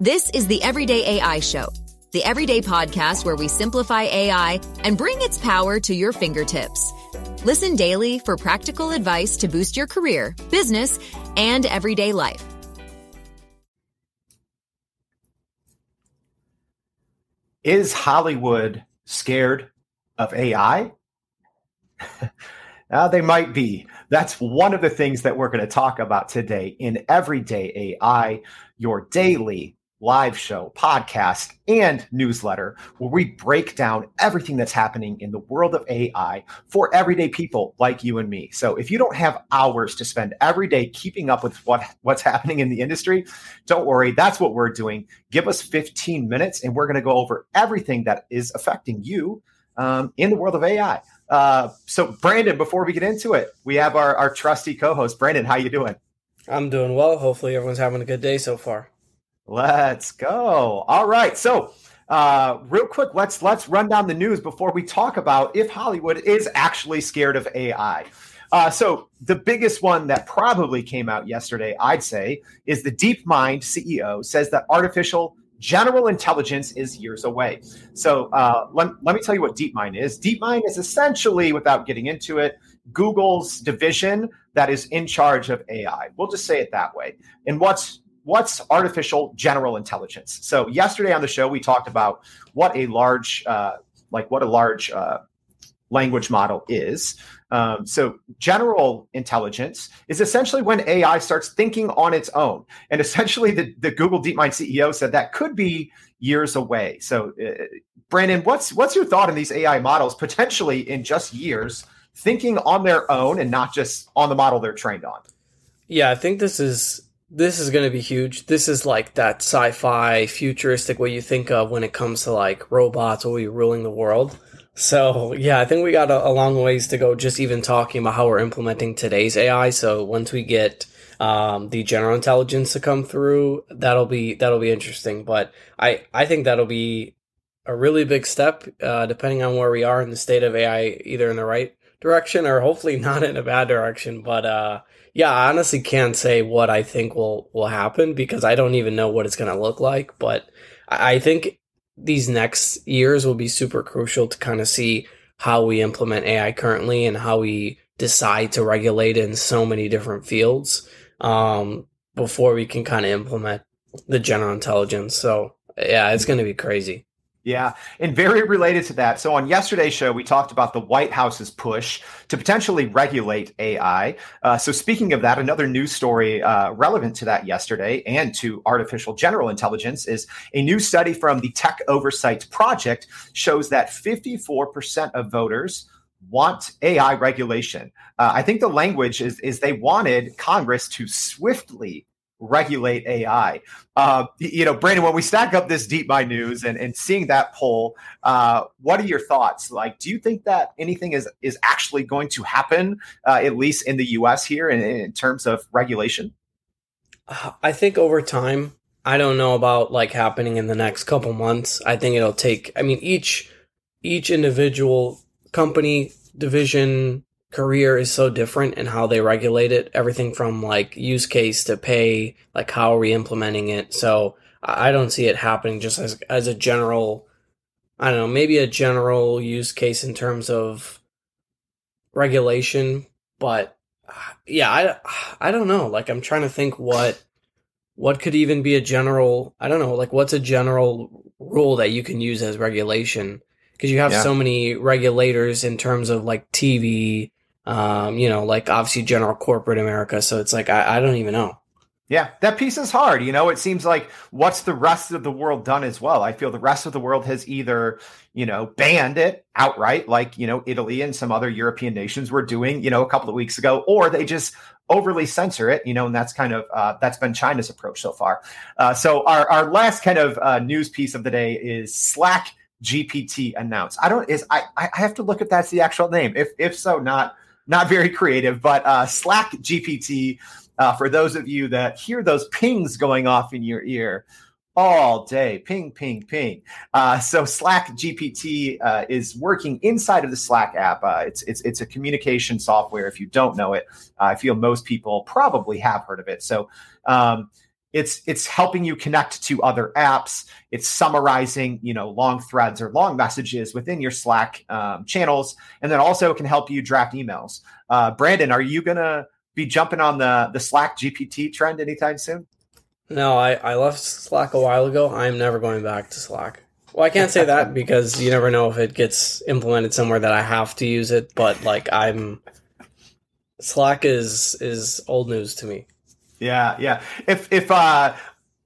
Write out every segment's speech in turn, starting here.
This is the Everyday AI Show, the everyday podcast where we simplify AI and bring its power to your fingertips. Listen daily for practical advice to boost your career, business, and everyday life. Is Hollywood scared of AI? uh, they might be. That's one of the things that we're going to talk about today in Everyday AI, your daily live show, podcast, and newsletter where we break down everything that's happening in the world of AI for everyday people like you and me. So if you don't have hours to spend every day keeping up with what, what's happening in the industry, don't worry. That's what we're doing. Give us 15 minutes and we're going to go over everything that is affecting you um, in the world of AI. Uh, so Brandon, before we get into it, we have our, our trusty co-host, Brandon. How you doing? I'm doing well. Hopefully everyone's having a good day so far. Let's go. All right. So, uh, real quick, let's let's run down the news before we talk about if Hollywood is actually scared of AI. Uh, so, the biggest one that probably came out yesterday, I'd say, is the DeepMind CEO says that artificial general intelligence is years away. So, uh, let, let me tell you what DeepMind is. DeepMind is essentially, without getting into it, Google's division that is in charge of AI. We'll just say it that way. And what's what's artificial general intelligence? So yesterday on the show we talked about what a large uh, like what a large uh, language model is. Um, so general intelligence is essentially when AI starts thinking on its own. And essentially the, the Google DeepMind CEO said that could be years away. So uh, Brandon, what's what's your thought on these AI models potentially in just years thinking on their own and not just on the model they're trained on? Yeah, I think this is this is going to be huge. This is like that sci-fi futuristic what you think of when it comes to like robots will be ruling the world. So yeah, I think we got a, a, long ways to go. Just even talking about how we're implementing today's AI. So once we get um, the general intelligence to come through, that'll be that'll be interesting. But I I think that'll be a really big step, uh, depending on where we are in the state of AI, either in the right direction or hopefully not in a bad direction. But uh, yeah, I honestly can't say what I think will will happen because I don't even know what it's going to look like. But I think these next years will be super crucial to kind of see how we implement AI currently and how we decide to regulate in so many different fields um, before we can kind of implement the general intelligence. So yeah, it's going to be crazy. Yeah, and very related to that. So on yesterday's show, we talked about the White House's push to potentially regulate AI. Uh, so speaking of that, another news story uh, relevant to that yesterday and to artificial general intelligence is a new study from the Tech Oversight Project shows that 54% of voters want AI regulation. Uh, I think the language is is they wanted Congress to swiftly regulate AI. Uh, you know, Brandon, when we stack up this deep DeepMind news and, and seeing that poll, uh, what are your thoughts? Like, do you think that anything is is actually going to happen, uh, at least in the U.S. here, in, in terms of regulation? I think over time, I don't know about like happening in the next couple months. I think it'll take. I mean, each each individual company division career is so different and how they regulate it. Everything from like use case to pay, like how are we implementing it? So I don't see it happening just as as a general. I don't know, maybe a general use case in terms of regulation, but yeah, I I don't know. Like I'm trying to think what what could even be a general. I don't know, like what's a general rule that you can use as regulation because you have yeah. so many regulators in terms of like TV um, you know, like obviously general corporate America. So it's like, I, I don't even know. Yeah, that piece is hard. You know, it seems like what's the rest of the world done as well? I feel the rest of the world has either, you know, banned it outright, like, you know, Italy and some other European nations were doing, you know, a couple of weeks ago, or they just overly censor it, you know, and that's kind of, uh, that's been China's approach so far. Uh, so our, our last kind of uh, news piece of the day is Slack GPT announced. I don't, is, I, I have to look at that's the actual name. If, if so, not, not very creative, but uh, Slack GPT, uh, for those of you that hear those pings going off in your ear all day, ping, ping, ping. Uh, so Slack GPT uh, is working inside of the Slack app. Uh, it's it's it's a communication software. If you don't know it, I feel most people probably have heard of it. So. Um, it's it's helping you connect to other apps. It's summarizing you know long threads or long messages within your Slack um, channels, and then also it can help you draft emails. Uh, Brandon, are you gonna be jumping on the the Slack GPT trend anytime soon? No, I, I left Slack a while ago. I'm never going back to Slack. Well, I can't say that because you never know if it gets implemented somewhere that I have to use it. But like, I'm Slack is is old news to me. Yeah, yeah. If if uh,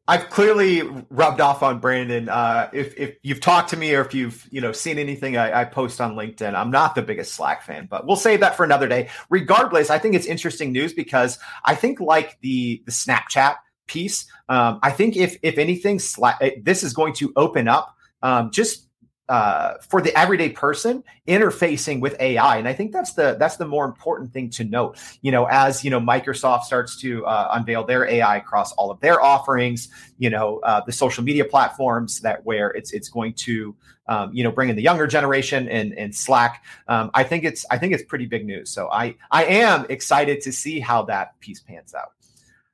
I've clearly rubbed off on Brandon. Uh, if if you've talked to me or if you've you know seen anything I, I, post on LinkedIn, I'm not the biggest Slack fan, but we'll save that for another day. Regardless, I think it's interesting news because I think like the the Snapchat piece, um, I think if if anything, Slack this is going to open up um, just uh, for the everyday person interfacing with AI, and I think that's the that's the more important thing to note. You know, as you know, Microsoft starts to uh, unveil their AI across all of their offerings. You know, uh, the social media platforms that where it's it's going to um, you know bring in the younger generation and and Slack. Um, I think it's I think it's pretty big news. So I I am excited to see how that piece pans out.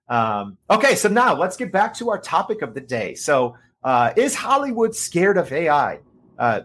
Um, okay, so now let's get back to our topic of the day. So, uh, is Hollywood scared of AI? Uh,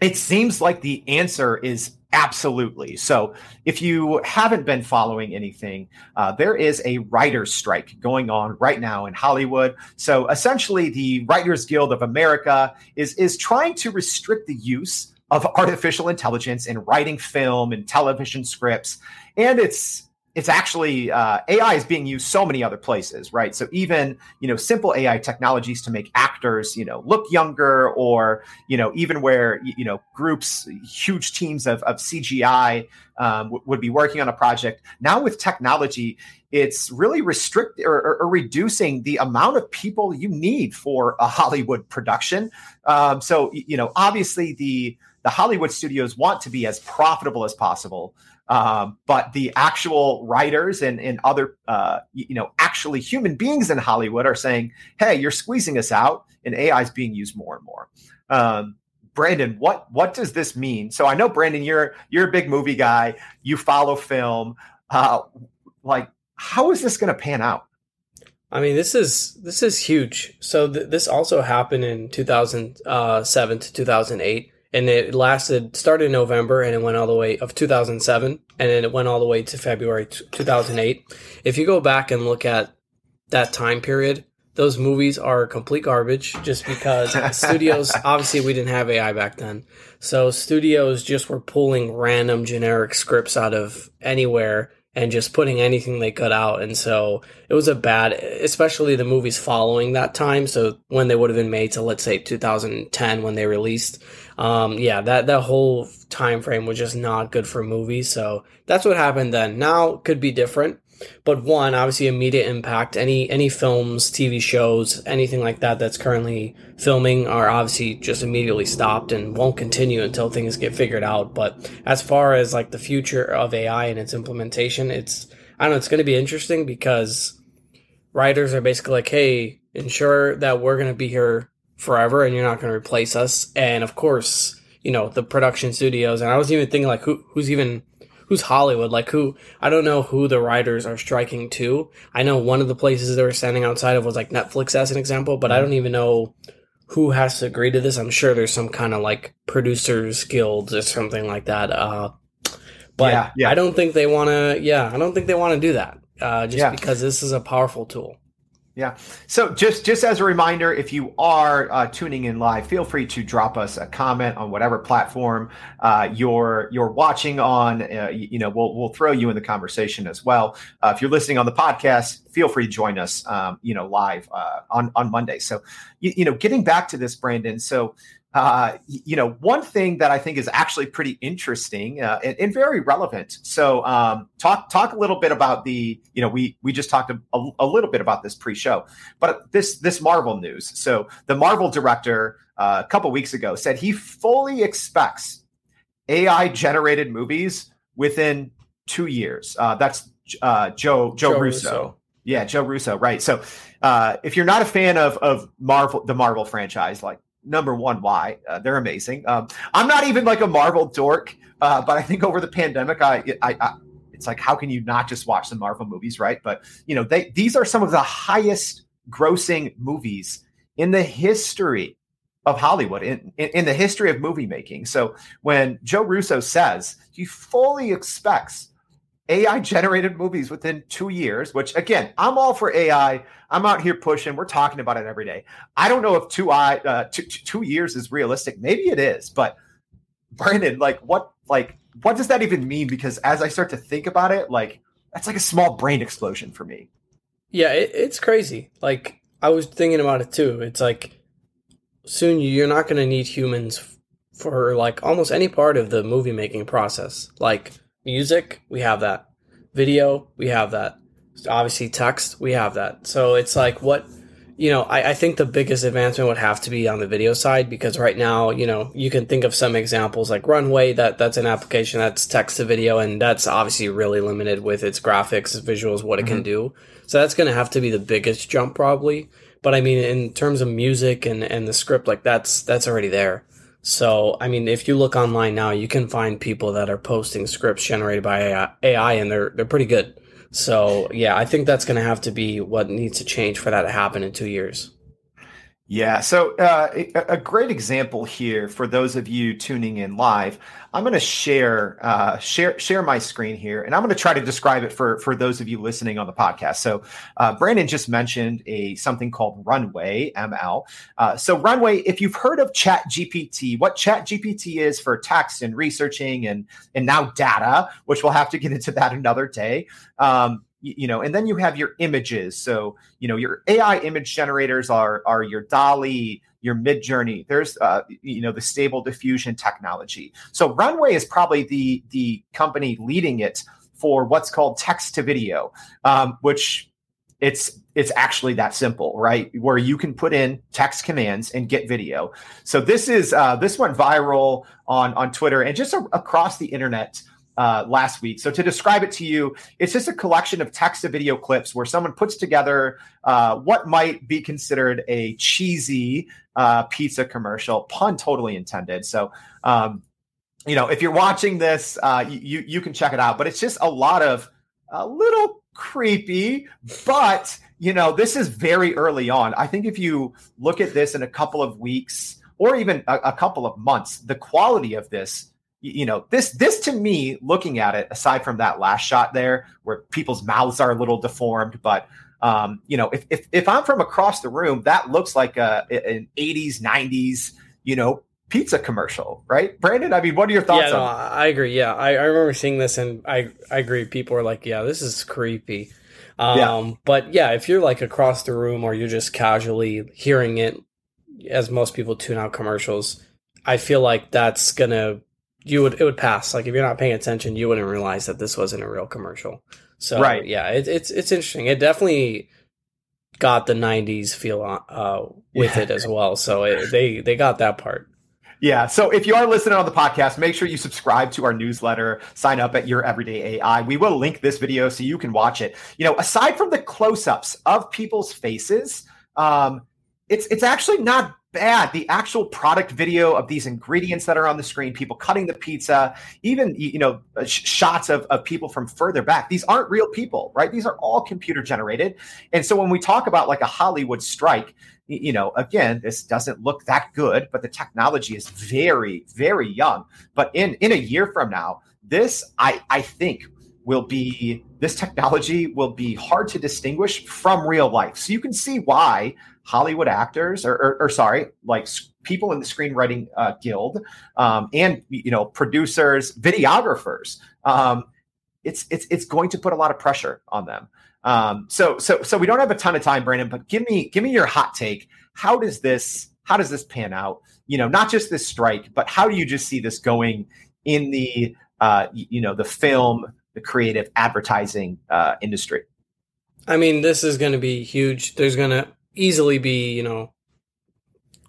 it seems like the answer is absolutely. So, if you haven't been following anything, uh, there is a writer's strike going on right now in Hollywood. So, essentially, the Writers Guild of America is is trying to restrict the use of artificial intelligence in writing film and television scripts, and it's it's actually uh, AI is being used so many other places, right? So even you know simple AI technologies to make actors you know look younger, or you know even where you know groups, huge teams of, of CGI um, w- would be working on a project. Now with technology, it's really restrict or, or, or, reducing the amount of people you need for a Hollywood production. Um, so you know obviously the the Hollywood studios want to be as profitable as possible. Um, but the actual writers and, and other, uh, you know, actually human beings in Hollywood are saying, "Hey, you're squeezing us out," and AI is being used more and more. Um, Brandon, what what does this mean? So I know Brandon, you're you're a big movie guy. You follow film. Uh, like, how is this going to pan out? I mean, this is this is huge. So th- this also happened in 2007 uh, to 2008 and it lasted started in November and it went all the way of 2007 and then it went all the way to February 2008. If you go back and look at that time period, those movies are complete garbage just because studios obviously we didn't have AI back then. So studios just were pulling random generic scripts out of anywhere and just putting anything they could out. And so it was a bad, especially the movies following that time. So when they would have been made to let's say 2010 when they released, um, yeah, that that whole time frame was just not good for movies. So that's what happened then. Now could be different. But one, obviously, immediate impact. Any any films, TV shows, anything like that that's currently filming are obviously just immediately stopped and won't continue until things get figured out. But as far as like the future of AI and its implementation, it's I don't know. It's going to be interesting because writers are basically like, hey, ensure that we're going to be here forever and you're not going to replace us. And of course, you know the production studios. And I was even thinking like, who who's even who's Hollywood? Like who? I don't know who the writers are striking to. I know one of the places they were standing outside of was like Netflix as an example, but I mm-hmm. don't even know who has to agree to this. I'm sure there's some kind of like producers guilds or something like that. Uh, but yeah, yeah. I don't think they want to. Yeah, I don't think they want to do that. Uh, just yeah. because this is a powerful tool. Yeah. So just just as a reminder, if you are uh, tuning in live, feel free to drop us a comment on whatever platform uh, you're you're watching on. Uh, you, know, we'll we'll throw you in the conversation as well. Uh, if you're listening on the podcast, feel free to join us. Um, you know, live uh, on on Monday. So you, you know, getting back to this, Brandon. So uh, you know, one thing that I think is actually pretty interesting uh, and, and, very relevant. So, um, talk talk a little bit about the, you know, we we just talked a, a little bit about this pre-show, but this this Marvel news. So, the Marvel director uh, a couple weeks ago said he fully expects AI generated movies within two years. Uh, that's uh, Joe Joe, Joe Russo. Russo. Yeah, Joe Russo. Right. So, uh, if you're not a fan of of Marvel, the Marvel franchise, like number one, why uh, they're amazing. Um, I'm not even like a Marvel dork, uh, but I think over the pandemic, I, I, I, it's like how can you not just watch the Marvel movies, right? But you know, they these are some of the highest grossing movies in the history of Hollywood, in, in, in the history of movie making. So when Joe Russo says he fully expects AI generated movies within two years, which again, I'm all for AI. I'm out here pushing. We're talking about it every day. I don't know if two, uh, two, two years is realistic. Maybe it is, but Brandon, like what, like what does that even mean? Because as I start to think about it, like that's like a small brain explosion for me. Yeah, it, it's crazy. Like I was thinking about it too. It's like soon you're not going to need humans for like almost any part of the movie making process. Like music, we have that. Video, we have that. Obviously, text, we have that. So it's like what you know, I, I, think the biggest advancement would have to be on the video side because right now, you know, you can think of some examples like Runway that that's an application that's text to video and that's obviously really limited with its graphics, visuals, what it mm-hmm. can do. So that's going to have to be the biggest jump probably. But I mean, in terms of music and, and the script, like that's, that's already there. So, I mean, if you look online now, you can find people that are posting scripts generated by AI, and they're, they're pretty good. So, yeah, I think that's going to have to be what needs to change for that to happen in two years. Yeah. So, uh, a, great example here for those of you tuning in live. I'm going to share uh, share share my screen here, and I'm going to try to describe it for for those of you listening on the podcast. So, uh, Brandon just mentioned a something called Runway ML. Uh, so, Runway, if you've heard of Chat GPT, what Chat GPT is for text and researching and and now data, which we'll have to get into that another day. Um, you know and then you have your images. So you know your ai image generators are are your DALL-E your Midjourney. There's uh, you know the stable diffusion technology. So runway is probably the the company leading it for what's called text to video um, which it's it's actually that simple right? Where you can put in text commands and get video. So this is uh, this went viral on on twitter and just a, across the internet uh, last week. So to describe it to you, it's just a collection of text to video clips where someone puts together uh, what might be considered a cheesy uh, pizza commercial, pun totally intended. So, um, you know, if you're watching this, uh, you you can check it out. But it's just a lot of a little creepy, but you know, this is very early on. I think if you look at this in a couple of weeks or even a, a couple of months, the quality of this you know this this to me looking at it aside from that last shot there where people's mouths are a little deformed but um, you know if, if if i'm from across the room that looks like a an 80s 90s you know pizza commercial right? Brandon i mean what are your thoughts yeah, no, i agree. Yeah I, I remember seeing this and i i agree. People are like yeah this is creepy. Um, yeah. but yeah if you're like across the room or you're just casually hearing it as most people tune out commercials i feel like that's gonna you would it would pass. Like if you're not paying attention, you wouldn't realize that this wasn't a real commercial. So right. yeah, it, it's it's interesting. It definitely got the '90s feel uh, with yeah. it as well. So it, they they got that part. Yeah. So if you are listening on the podcast, make sure you subscribe to our newsletter, sign up at Your Everyday AI. We will link this video so you can watch it. You know, aside from the close ups of people's faces, um, it's it's actually not bad. The actual product video of these ingredients that are on the screen, people cutting the pizza, even you know uh, sh- shots of, of people from further back. These aren't real people, right? These are all computer generated. And so when we talk about like a Hollywood strike, you know, again, this doesn't look that good, but the technology is very, very young. But in in a year from now, this I I think will be this technology will be hard to distinguish from real life. So you can see why Hollywood actors, or, or, or sorry, like people in the screenwriting uh, guild, um, and you know producers, videographers. Um, it's it's it's going to put a lot of pressure on them. Um, so so so we don't have a ton of time, Brandon, but give me give me your hot take. How does this how does this pan out? You know, not just this strike, but how do you just see this going in the uh, you know the film, the creative advertising uh, industry? I mean, this is going to be huge. There's going to easily be, you know,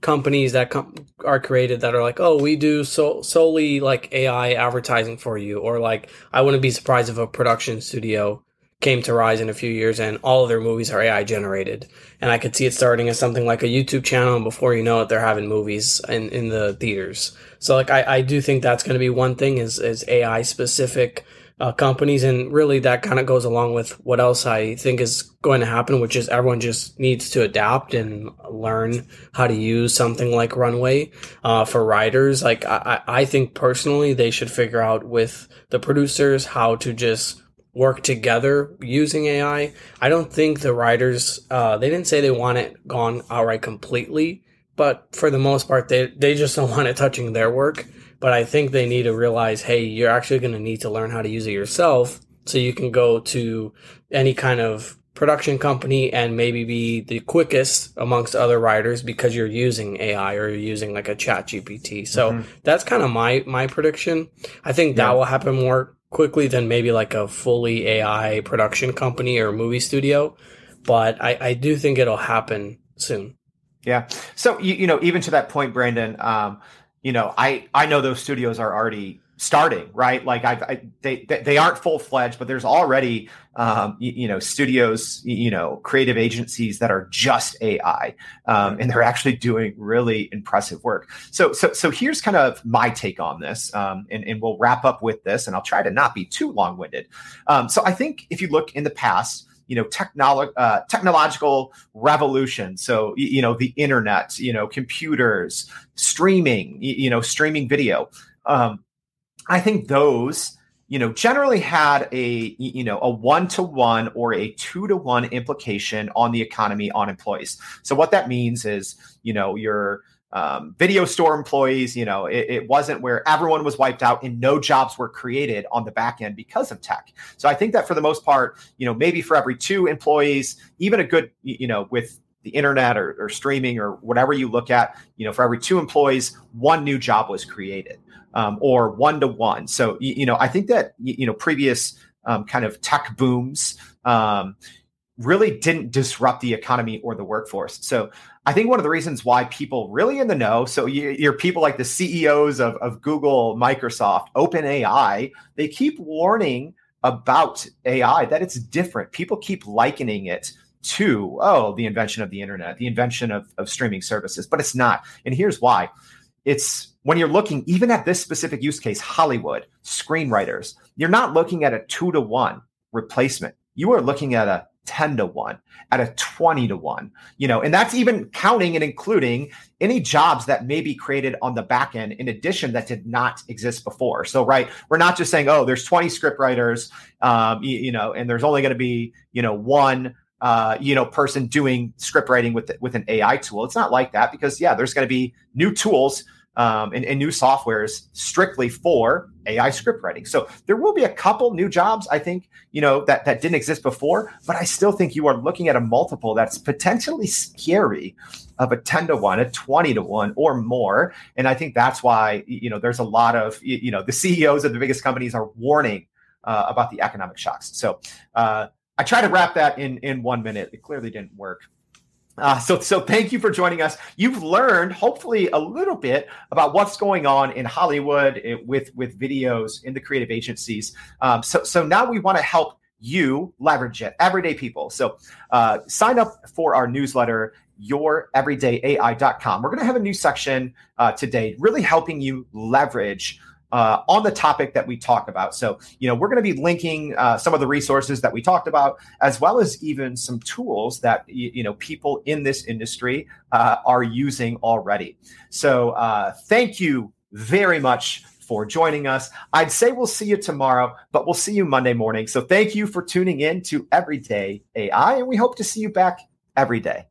companies that com- are created that are like, oh, we do so solely like AI advertising for you, or like I wouldn't be surprised if a production studio came to rise in a few years and all of their movies are AI generated. And I could see it starting as something like a YouTube channel, and before you know it, they're having movies in, in the theaters. So like I, I do think that's going to be one thing is is AI specific uh, companies. And really, that kind of goes along with what else I think is going to happen, which is everyone just needs to adapt and learn how to use something like Runway uh, for writers. Like, I, I think personally, they should figure out with the producers how to just work together using AI. I don't think the writers, uh, they didn't say they want it gone outright completely, but for the most part, they, they just don't want it touching their work. But I think they need to realize, hey, you're actually going to need to learn how to use it yourself so you can go to any kind of production company and maybe be the quickest amongst other writers because you're using AI or you're using like a chat GPT. So mm-hmm. that's kind of my, my prediction. I think that will happen more quickly than maybe like a fully AI production company or movie studio. But I, I do think it'll happen soon. Yeah. So you, you know, even to that point, Brandon, um, you know, I I know those studios are already starting, right? Like I've, I, they they aren't full fledged, but there's already um, you, you, know studios, you know, creative agencies that are just AI, um, and they're actually doing really impressive work. So so so here's kind of my take on this, um, and and we'll wrap up with this, and I'll try to not be too long winded. Um, so I think if you look in the past you know technolo- uh, technological revolution so you know the internet you know computers streaming you know streaming video um, I think those, you know, generally had a you know a one to one or a two to one implication on the economy on employees. So what that means is, you know, your um, video store employees, you know, it, it, wasn't where everyone was wiped out and no jobs were created on the back end because of tech. So I think that for the most part, you know, maybe for every two employees, even a good, you know, with the internet or, or streaming or whatever you look at, you know, for every two employees, one new job was created um, or one to one. So you, you, know, I think that you know previous um, kind of tech booms um, really didn't disrupt the economy or the workforce. So I think one of the reasons why people really in the know, so you, are people like the CEOs of, of Google, Microsoft, OpenAI, they keep warning about AI that it's different. People keep likening it to, oh, the invention of the internet, the invention of, of streaming services, but it's not. And here's why it's when you're looking even at this specific use case, Hollywood, screenwriters, you're not looking at a two to one replacement. You are looking at a 10 to 1 at a 20 to 1 you know and that's even counting and including any jobs that may be created on the back end in addition that did not exist before. So right we're not just saying oh there's 20 script writers um, you, you know and there's only going to be you know one uh, you know person doing script writing with with an ai tool. It's not like that because yeah there's going to be new tools um, and, and, new softwares strictly for AI script writing. So there will be a couple new jobs, I think, you know, that, that didn't exist before, but I still think you are looking at a multiple that's potentially scary of a 10 to 1, a 20 to 1 or more. And I think that's why, you know, there's a lot of, you know, the CEOs of the biggest companies are warning uh, about the economic shocks. So uh, I try to wrap that in in one minute. It clearly didn't work. Uh, so, so thank you for joining us. You've learned, hopefully, a little bit about what's going on in Hollywood eh, with with videos in the creative agencies. Um, so, so now we want to help you leverage it, everyday people. So, uh, sign up for our newsletter youreverydayai.com. We're going to have a new section uh, today, really helping you leverage uh, on the topic that we talk about. So, you know, we're going to be linking uh, some of the resources that we talked about, as well as even some tools that you, you know people in this industry uh, are using already. So, uh, thank you very much for joining us. I'd say we'll see you tomorrow, but we'll see you Monday morning. So, thank you for tuning in to Everyday AI, and we hope to see you back every day.